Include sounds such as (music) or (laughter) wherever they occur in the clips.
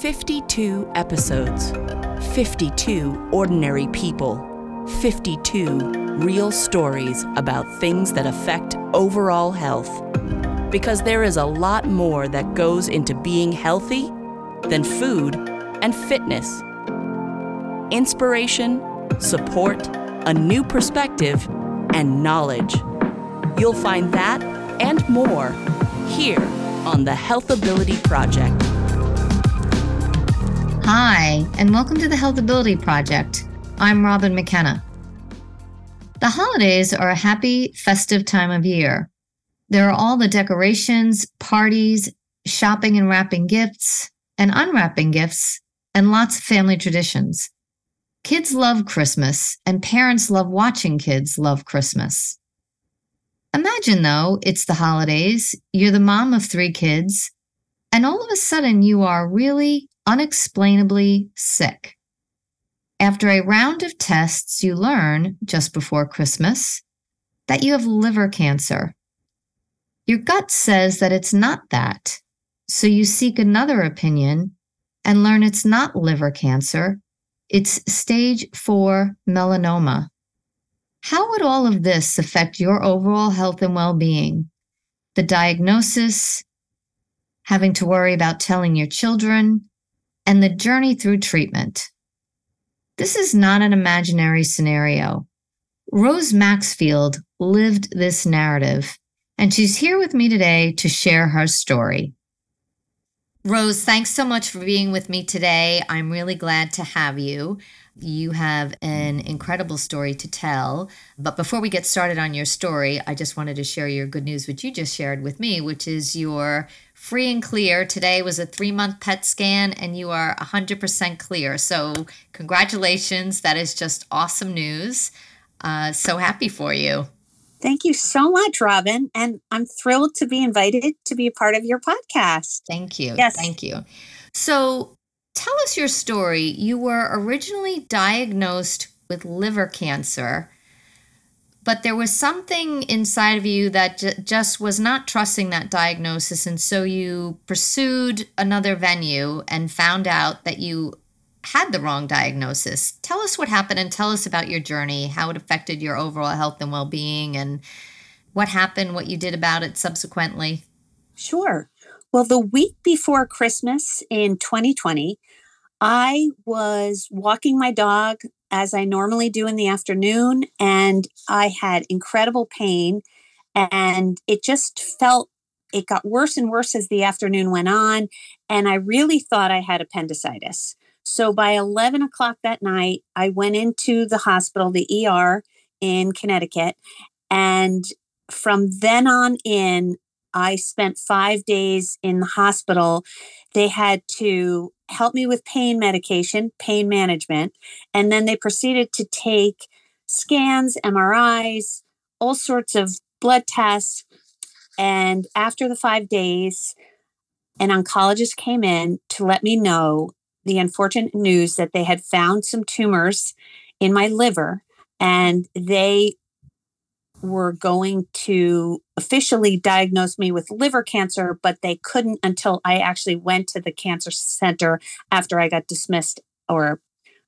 52 episodes, 52 ordinary people, 52 real stories about things that affect overall health. Because there is a lot more that goes into being healthy than food and fitness. Inspiration, support, a new perspective, and knowledge. You'll find that and more here on the Healthability Project. Hi, and welcome to the Healthability Project. I'm Robin McKenna. The holidays are a happy, festive time of year. There are all the decorations, parties, shopping and wrapping gifts, and unwrapping gifts, and lots of family traditions. Kids love Christmas, and parents love watching kids love Christmas. Imagine, though, it's the holidays, you're the mom of three kids, and all of a sudden you are really unexplainably sick. After a round of tests, you learn just before Christmas that you have liver cancer. Your gut says that it's not that, so you seek another opinion and learn it's not liver cancer, it's stage four melanoma. How would all of this affect your overall health and well being? The diagnosis, having to worry about telling your children, and the journey through treatment. This is not an imaginary scenario. Rose Maxfield lived this narrative, and she's here with me today to share her story. Rose, thanks so much for being with me today. I'm really glad to have you. You have an incredible story to tell. But before we get started on your story, I just wanted to share your good news, which you just shared with me, which is your free and clear. Today was a three month PET scan, and you are 100% clear. So, congratulations. That is just awesome news. Uh, so happy for you. Thank you so much, Robin. And I'm thrilled to be invited to be a part of your podcast. Thank you. Yes. Thank you. So, tell us your story. You were originally diagnosed with liver cancer but there was something inside of you that j- just was not trusting that diagnosis and so you pursued another venue and found out that you had the wrong diagnosis. Tell us what happened and tell us about your journey how it affected your overall health and well-being and what happened what you did about it subsequently. Sure. Well the week before christmas in 2020 I was walking my dog as I normally do in the afternoon, and I had incredible pain. And it just felt, it got worse and worse as the afternoon went on. And I really thought I had appendicitis. So by 11 o'clock that night, I went into the hospital, the ER in Connecticut. And from then on in, I spent five days in the hospital. They had to help me with pain medication, pain management. And then they proceeded to take scans, MRIs, all sorts of blood tests. And after the five days, an oncologist came in to let me know the unfortunate news that they had found some tumors in my liver and they were going to officially diagnose me with liver cancer, but they couldn't until I actually went to the cancer center after I got dismissed or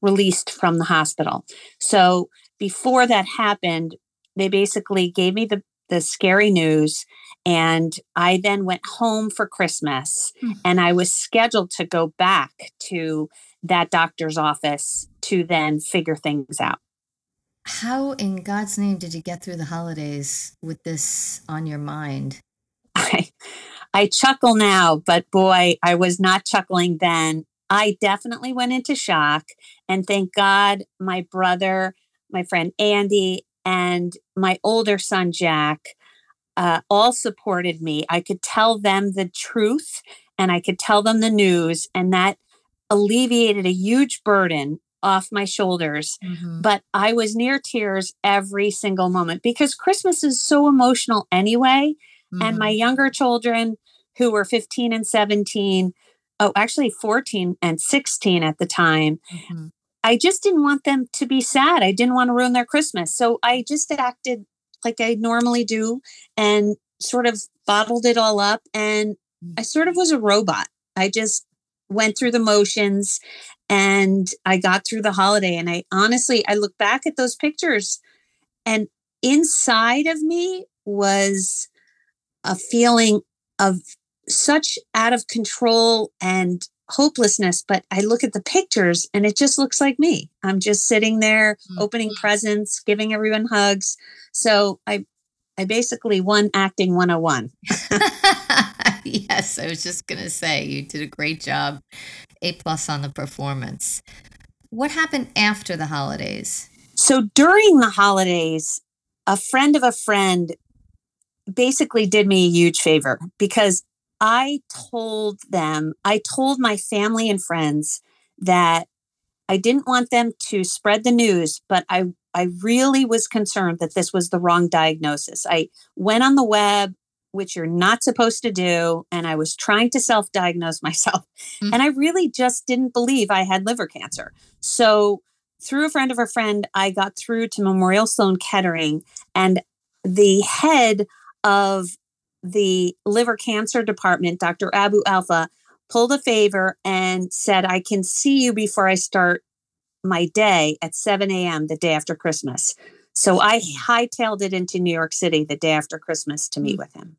released from the hospital. So before that happened, they basically gave me the, the scary news. And I then went home for Christmas mm-hmm. and I was scheduled to go back to that doctor's office to then figure things out. How in God's name did you get through the holidays with this on your mind? I, I chuckle now, but boy, I was not chuckling then. I definitely went into shock. And thank God my brother, my friend Andy, and my older son Jack uh, all supported me. I could tell them the truth and I could tell them the news, and that alleviated a huge burden off my shoulders. Mm-hmm. But I was near tears every single moment because Christmas is so emotional anyway. Mm-hmm. And my mm-hmm. younger children, who were 15 and 17, oh, actually 14 and 16 at the time, mm-hmm. I just didn't want them to be sad. I didn't want to ruin their Christmas. So I just acted like I normally do and sort of bottled it all up. And I sort of was a robot. I just went through the motions and I got through the holiday. And I honestly, I look back at those pictures and inside of me was a feeling of such out of control and hopelessness but i look at the pictures and it just looks like me i'm just sitting there mm-hmm. opening presents giving everyone hugs so i i basically won acting 101 (laughs) (laughs) yes i was just going to say you did a great job. A plus on the performance. What happened after the holidays? So during the holidays a friend of a friend basically did me a huge favor because I told them, I told my family and friends that I didn't want them to spread the news, but I, I really was concerned that this was the wrong diagnosis. I went on the web, which you're not supposed to do, and I was trying to self diagnose (laughs) myself. Mm-hmm. And I really just didn't believe I had liver cancer. So, through a friend of a friend, I got through to Memorial Sloan Kettering, and the head of the liver cancer department, Dr. Abou-Alfa, pulled a favor and said, I can see you before I start my day at 7 a.m. the day after Christmas. So I hightailed it into New York City the day after Christmas to meet mm. with him.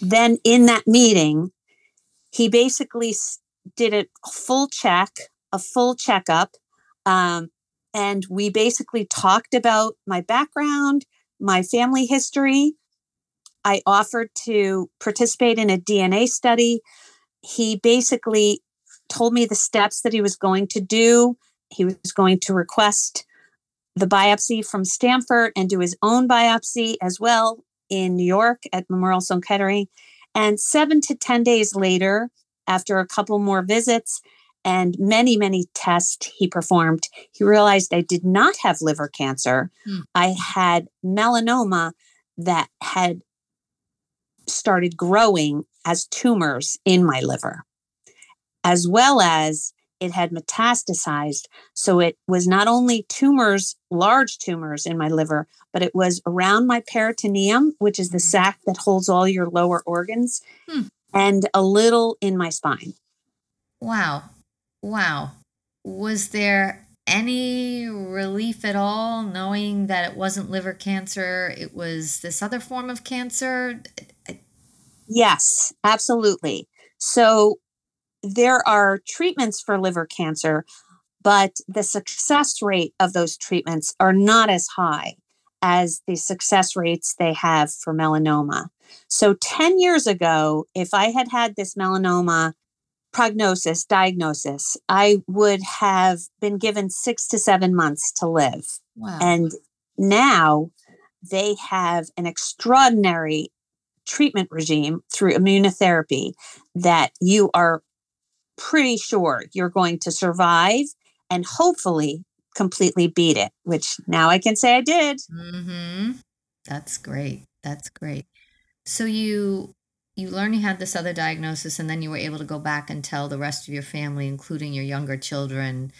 Then in that meeting, he basically did a full check, a full checkup. Um, and we basically talked about my background, my family history, I offered to participate in a DNA study. He basically told me the steps that he was going to do. He was going to request the biopsy from Stamford and do his own biopsy as well in New York at Memorial Sloan Kettering. And seven to 10 days later, after a couple more visits and many, many tests he performed, he realized I did not have liver cancer. Hmm. I had melanoma that had started growing as tumors in my liver, as well as it had metastasized. So it was not only tumors, large tumors in my liver, but it was around my peritoneum, which is the mm-hmm. sac that holds all your lower organs, hmm. and a little in my spine. Wow. Wow. Was there any relief at all knowing that it wasn't liver cancer? It was this other form of cancer? Yes, absolutely. So there are treatments for liver cancer, but the success rate of those treatments are not as high as the success rates they have for melanoma. So 10 years ago, if I had had this melanoma prognosis, diagnosis, I would have been given six to seven months to live. Wow. And now they have an extraordinary treatment regime through immunotherapy that you are pretty sure you're going to survive and hopefully completely beat it, which now I can say I did. Mm-hmm. That's great. That's great. So you you learned you had this other diagnosis and then you were able to go back and tell the rest of your family including your younger children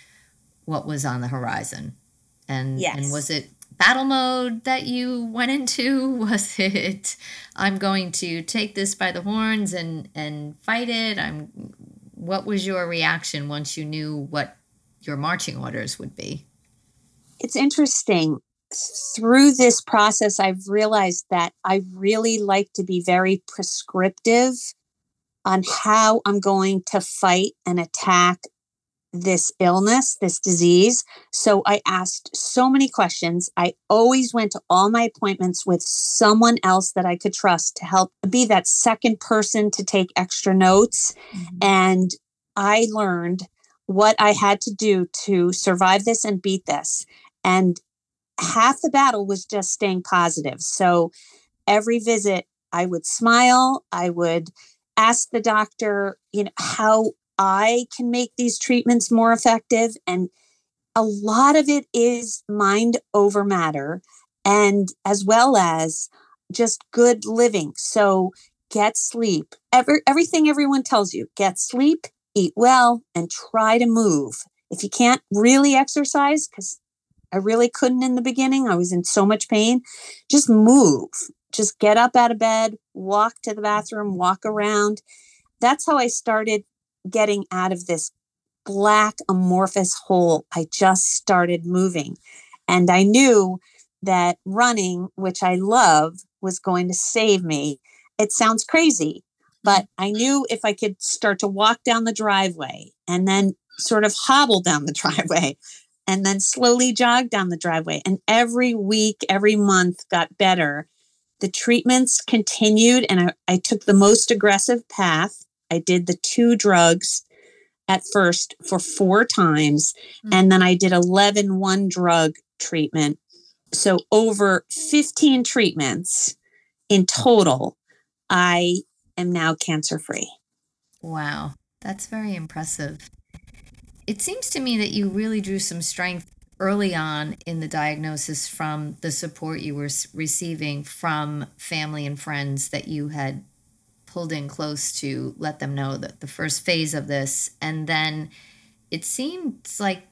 what was on the horizon and yes. and was it battle mode that you went into? (laughs) Was it I'm going to take this by the horns and and fight it? I'm what was your reaction once you knew what your marching orders would be? It's interesting. Through this process, I've realized that I really like to be very prescriptive on how I'm going to fight and attack this illness, this disease. So I asked so many questions. I always went to all my appointments with someone else that I could trust to help be that second person to take extra notes. Mm-hmm. And I learned what I had to do to survive this and beat this. And half the battle was just staying positive. So every visit, I would smile. I would ask the doctor, you know, how I can make these treatments more effective. And a lot of it is mind over matter, and as well as just good living. So get sleep. Every, everything everyone tells you get sleep, eat well, and try to move. If you can't really exercise, because I really couldn't in the beginning, I was in so much pain, just move. Just get up out of bed, walk to the bathroom, walk around. That's how I started getting out of this black amorphous hole, I just started moving. And I knew that running, which I love, was going to save me. It sounds crazy, but mm. I knew if I could start to walk down the driveway and then sort of hobble down the (laughs) driveway and then slowly jog down the driveway, and every week, every month got better. The treatments continued, and I, I took the most aggressive path. I did the two drugs at first for four times, mm-hmm. and then I did 11 one drug treatment. So, over 15 treatments in total, I am now cancer free. Wow, that's very impressive. It seems to me that you really drew some strength early on in the diagnosis from the support you were receiving from family and friends that you had pulled in close to let them know that the first phase of this. And then it seems like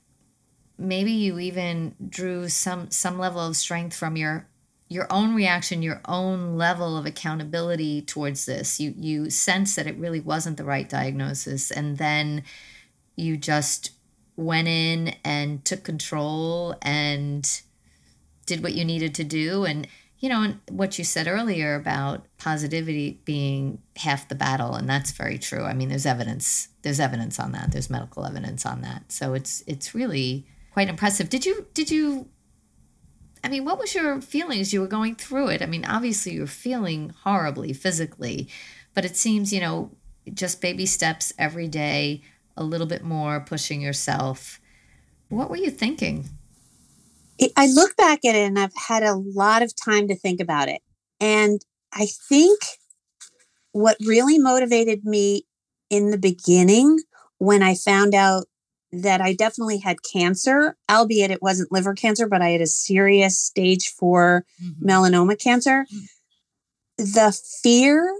maybe you even drew some some level of strength from your your own reaction your own level of accountability towards this. You you sense that it really wasn't the right diagnosis and then you just went in and took control and did what you needed to do. And you know and what you said earlier about positivity being half the battle and that's very true. I mean there's evidence there's evidence on that. There's medical evidence on that. So it's it's really quite impressive. Did you did you i mean what was your feelings you were going through it? I mean obviously you're feeling horribly physically but it seems you know just baby steps every day a little bit more, pushing yourself. What were you thinking? I look back at it and I've had a lot of time to think about it. And I think what really motivated me in the beginning when I found out that I definitely had cancer, albeit it wasn't liver cancer, but I had a serious stage 4 mm-hmm. melanoma cancer. Mm-hmm. The fear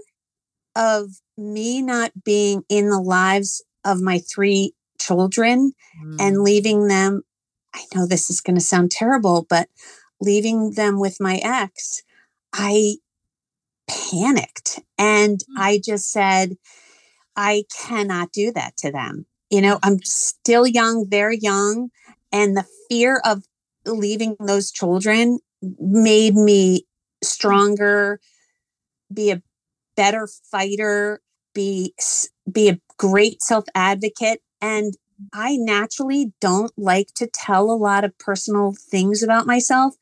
of me not being in the lives of my three children mm. and leaving them. I know this is going to sound terrible, but leaving them with my ex, I panicked and mm. I just said, I cannot do that to them. You know, I'm still young, very young, and the fear of leaving those children made me stronger, be a better fighter, be be a great self advocate. And I naturally don't like to tell a lot of personal things about myself.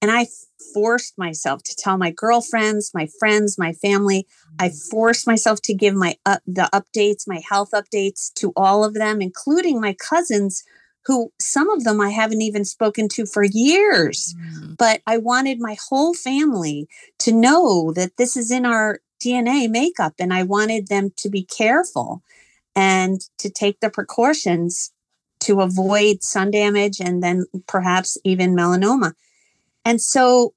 And I forced myself to tell my girlfriends, my friends, my family. I mm. forced myself to give my up the updates, my health updates to all of them, including my cousins, who some of them I haven't even spoken to for years. Mm-hmm. But I wanted my whole family to know that this is in our DNA makeup, and I wanted them to be careful and to take the precautions to avoid sun damage and then perhaps even melanoma. And so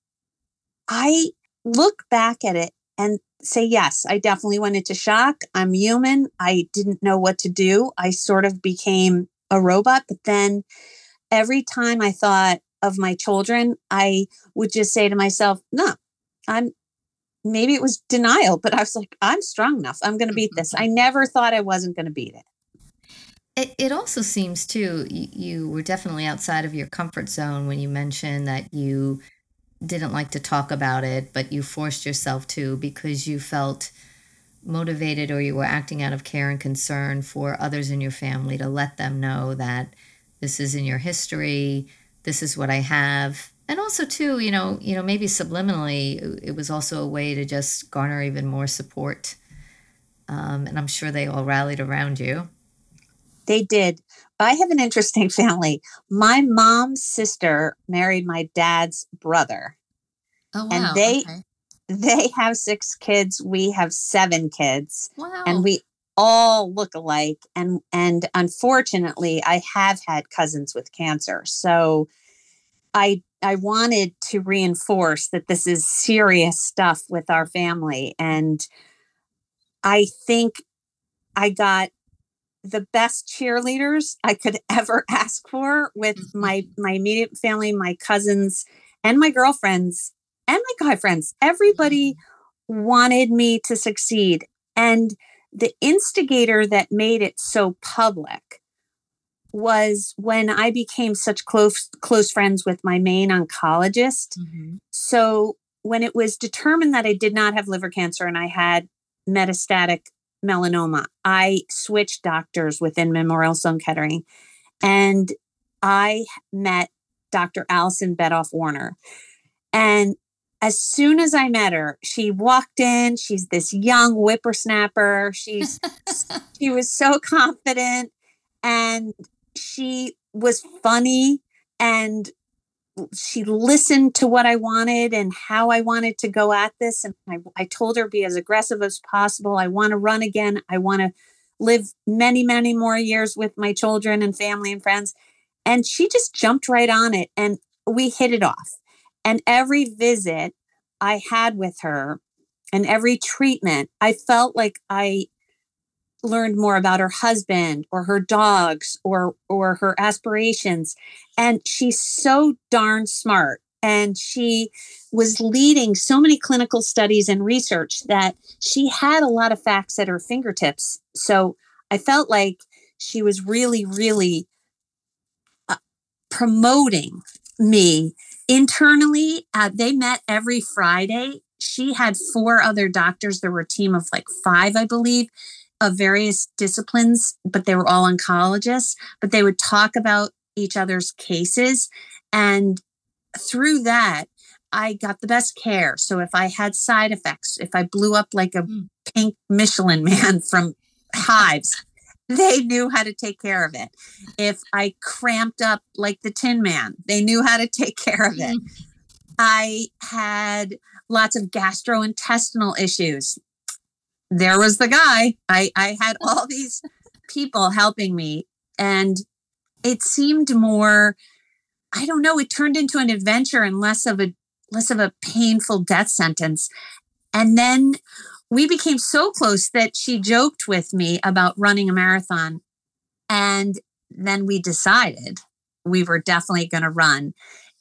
I look back at it and say, yes, I definitely went into shock. I'm human. I didn't know what to do. I sort of became a robot. But then every time I thought of my children, I would just say to myself, no, I'm maybe it was denial, but I was like, I'm strong enough. I'm going to beat this. Mm-hmm. I never thought I wasn't going to beat it. It, it also seems too you, you were definitely outside of your comfort zone when you mentioned that you didn't like to talk about it, but you forced yourself to because you felt motivated or you were acting out of care and concern for others in your family to let them know that this is in your history, this is what I have, and also too you know you know maybe subliminally it was also a way to just garner even more support. Um, and i'm sure they all rallied around you. They did. I have an interesting (laughs) family. My mom's sister married my dad's brother. Oh, wow. and they okay. they have six kids. We have seven kids. Wow. and we all look alike. And and unfortunately i have had cousins with cancer. So i I wanted to reinforce that this is serious stuff with our family. And I think I got the best cheerleaders I could (laughs) ever ask for with mm-hmm. my my immediate family, my cousins, and my girlfriends and my guy friends. Everybody mm-hmm. wanted me to succeed. And the instigator that made it so public was when I became such close close friends with my main oncologist. Mm-hmm. So when it was determined that I did not have liver cancer and I had metastatic melanoma, I switched doctors within Memorial Sloan Kettering and I met Dr. Allison Betof Warner. And as soon as I met her, she walked in. She's this young whippersnapper. She's (laughs) she was so confident and she was funny and she listened to what I wanted and how I wanted to go at this. And I, I told her be as aggressive as possible. I want to run again. I want to live many, many more years with my children and family and friends. And she just jumped right on it and we hit it off. And every visit I had with her and every treatment, I felt like I learned more about her husband or her dogs or or her aspirations. And she's so darn smart. And she was leading so many clinical studies and research that she had a lot of facts at her fingertips. So i felt like she was really really uh, promoting me internally. Uh, they met every friday. She had four other doctors. There were a team of like five i believe of various disciplines, but they were all oncologists, but they would talk about each other's cases. And through that, I got the best care. So if I had side effects, if I blew up like a mm. pink Michelin man (laughs) from hives, they knew how to take care of it. If I cramped up like the Tin Man, they knew how to take (laughs) care of it. Mm. I had lots of gastrointestinal issues there was the guy. I, I had (laughs) all these people helping me. And it seemed more, I don't know, it turned into an adventure and less of a less of a painful death sentence. And then we became so close that she joked with me about running a marathon. And then we decided we were definitely going to run.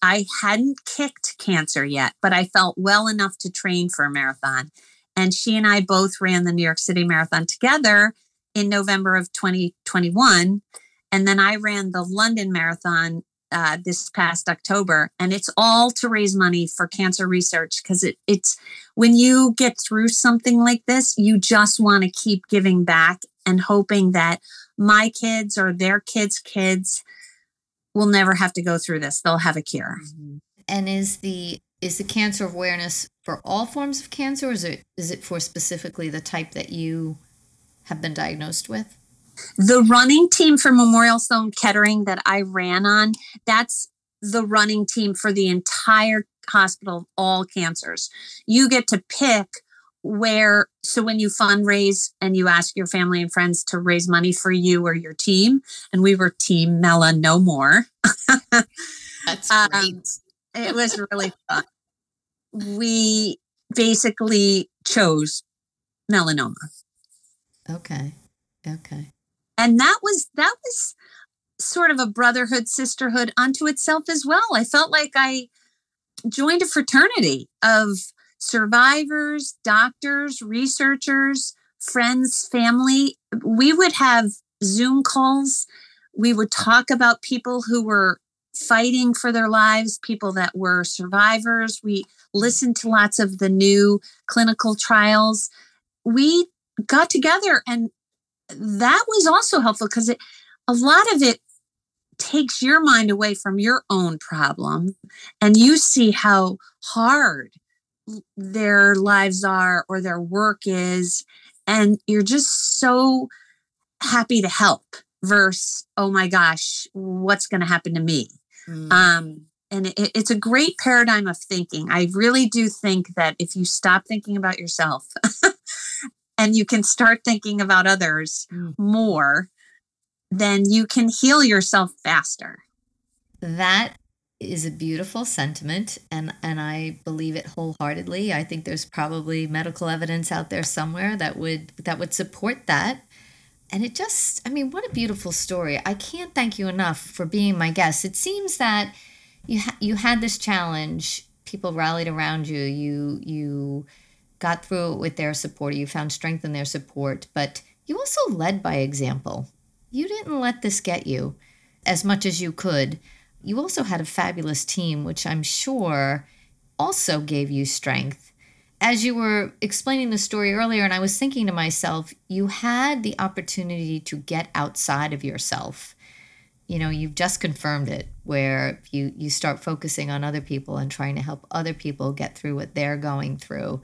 I hadn't kicked cancer yet, but I felt well enough to train for a marathon. And she and I both ran the New York City Marathon together in November of 2021. And then I ran the London Marathon uh, this past October. And it's all to raise money for cancer research because it, it's when you get through something like this, you just want to keep giving back and hoping that my kids or their kids' kids will never have to go through this. They'll have a cure. Mm-hmm. And is the is the cancer awareness for all forms of cancer or is it is it for specifically the type that you have been diagnosed with? The running team for memorial sloan kettering that i ran on that's the running team for the entire hospital all cancers. You get to pick where so when you fundraise and you ask your family and friends to raise money for you or your team and we were team mela no more. (laughs) That's um, great. um, it was really fun. We basically chose melanoma. Okay. Okay. And that was that was sort of a brotherhood sisterhood unto itself as well. I felt like I joined a fraternity of survivors, doctors, researchers, friends, family. We would have Zoom calls. We would talk about people who were fighting for their lives, people that were survivors. We listened to lots of the new clinical trials. We got together, and that was also helpful because it, a lot of it takes your mind away from your own problem, and you see how hard their lives are or their work is, and you're just so happy to help versus oh my gosh what's going to happen to me Mm. Um, and it, it's a great paradigm of thinking. I really do think that if you stop thinking about yourself (laughs) and you can start thinking about others mm. more, then you can heal yourself faster. That is a beautiful sentiment and and I believe it wholeheartedly. I think there's probably medical evidence out there somewhere that would that would support that and it just i mean what a beautiful story i can't thank you enough for being my guest it seems that you ha- you had this challenge people rallied around you you you got through it with their support, you found strength in their support, but you also led by example. You didn't let this get you as much as you could. You also had a fabulous team, which I'm sure also gave you strength. As you were explaining the story earlier, and I was thinking to myself, you had the opportunity to get outside of yourself. You know, you've just confirmed it, where you, you start focusing on other people and trying to help other people get through what they're going through,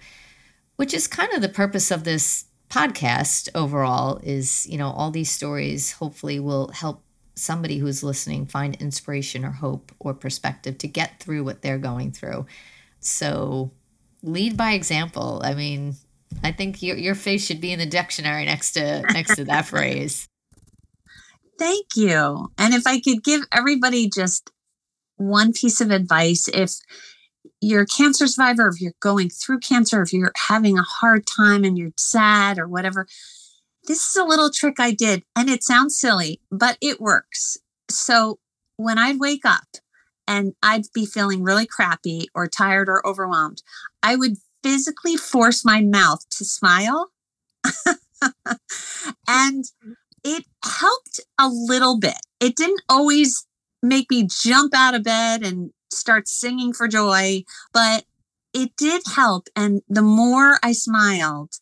which is kind of the purpose of this podcast overall is you know all these stories hopefully will help somebody who's listening find inspiration or hope or perspective to get through what they're going through so lead by example. I mean, I think your your face should be in the dictionary next to next to that (laughs) phrase. Thank you. And if I could give everybody just one piece of advice, if you're a cancer survivor, if you're going through cancer, if you're having a hard time and you're sad or whatever, this is a little trick I did. And it sounds silly, but it works. So when I'd wake up and I'd be feeling really crappy or tired or overwhelmed, I would physically force my mouth to smile. (laughs) and it helped a little bit. It didn't always make me jump out of bed and start singing for joy, but it did help. And the more I smiled,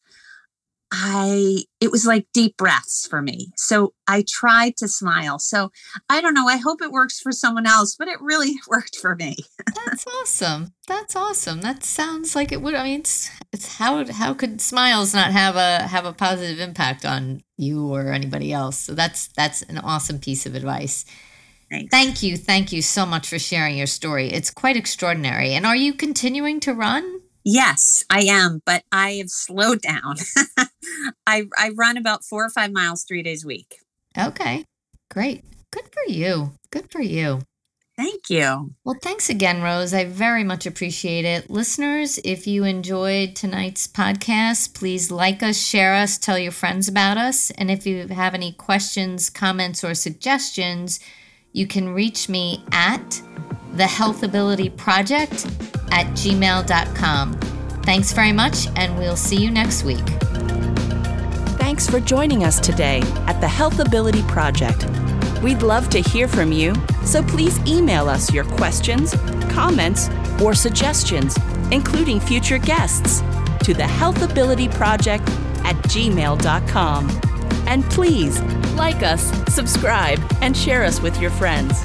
I it was like deep breaths for me. So I tried to smile. So I don't know. I hope it works for someone else, but it really (laughs) worked for me. (laughs) That's awesome. That's awesome. That sounds like it would. I mean, it's, it's how how could smiles not have a have a positive impact on you or anybody else? So that's that's an awesome piece of advice. Thanks. Thank you. Thank you so much for sharing your story. It's quite extraordinary. And are you continuing to run? Yes, I am, but I have slowed down. (laughs) I I run about four or five miles three days a week. Okay, great. Good for you. Good for you. Thank you. Well, thanks again, Rose. I very much appreciate it. Listeners, if you enjoyed tonight's podcast, please like us, share us, tell your friends about us. And if you have any questions, comments, or suggestions, you can reach me at the Healthability Project at gmail.com. Thanks very much, and we'll see you next week. Thanks for joining us today at the Healthability Project. We'd love to hear from you, so please email us your questions, comments, or suggestions, including future guests, to the Healthability Project at gmail.com. And please like us, subscribe, and share us with your friends.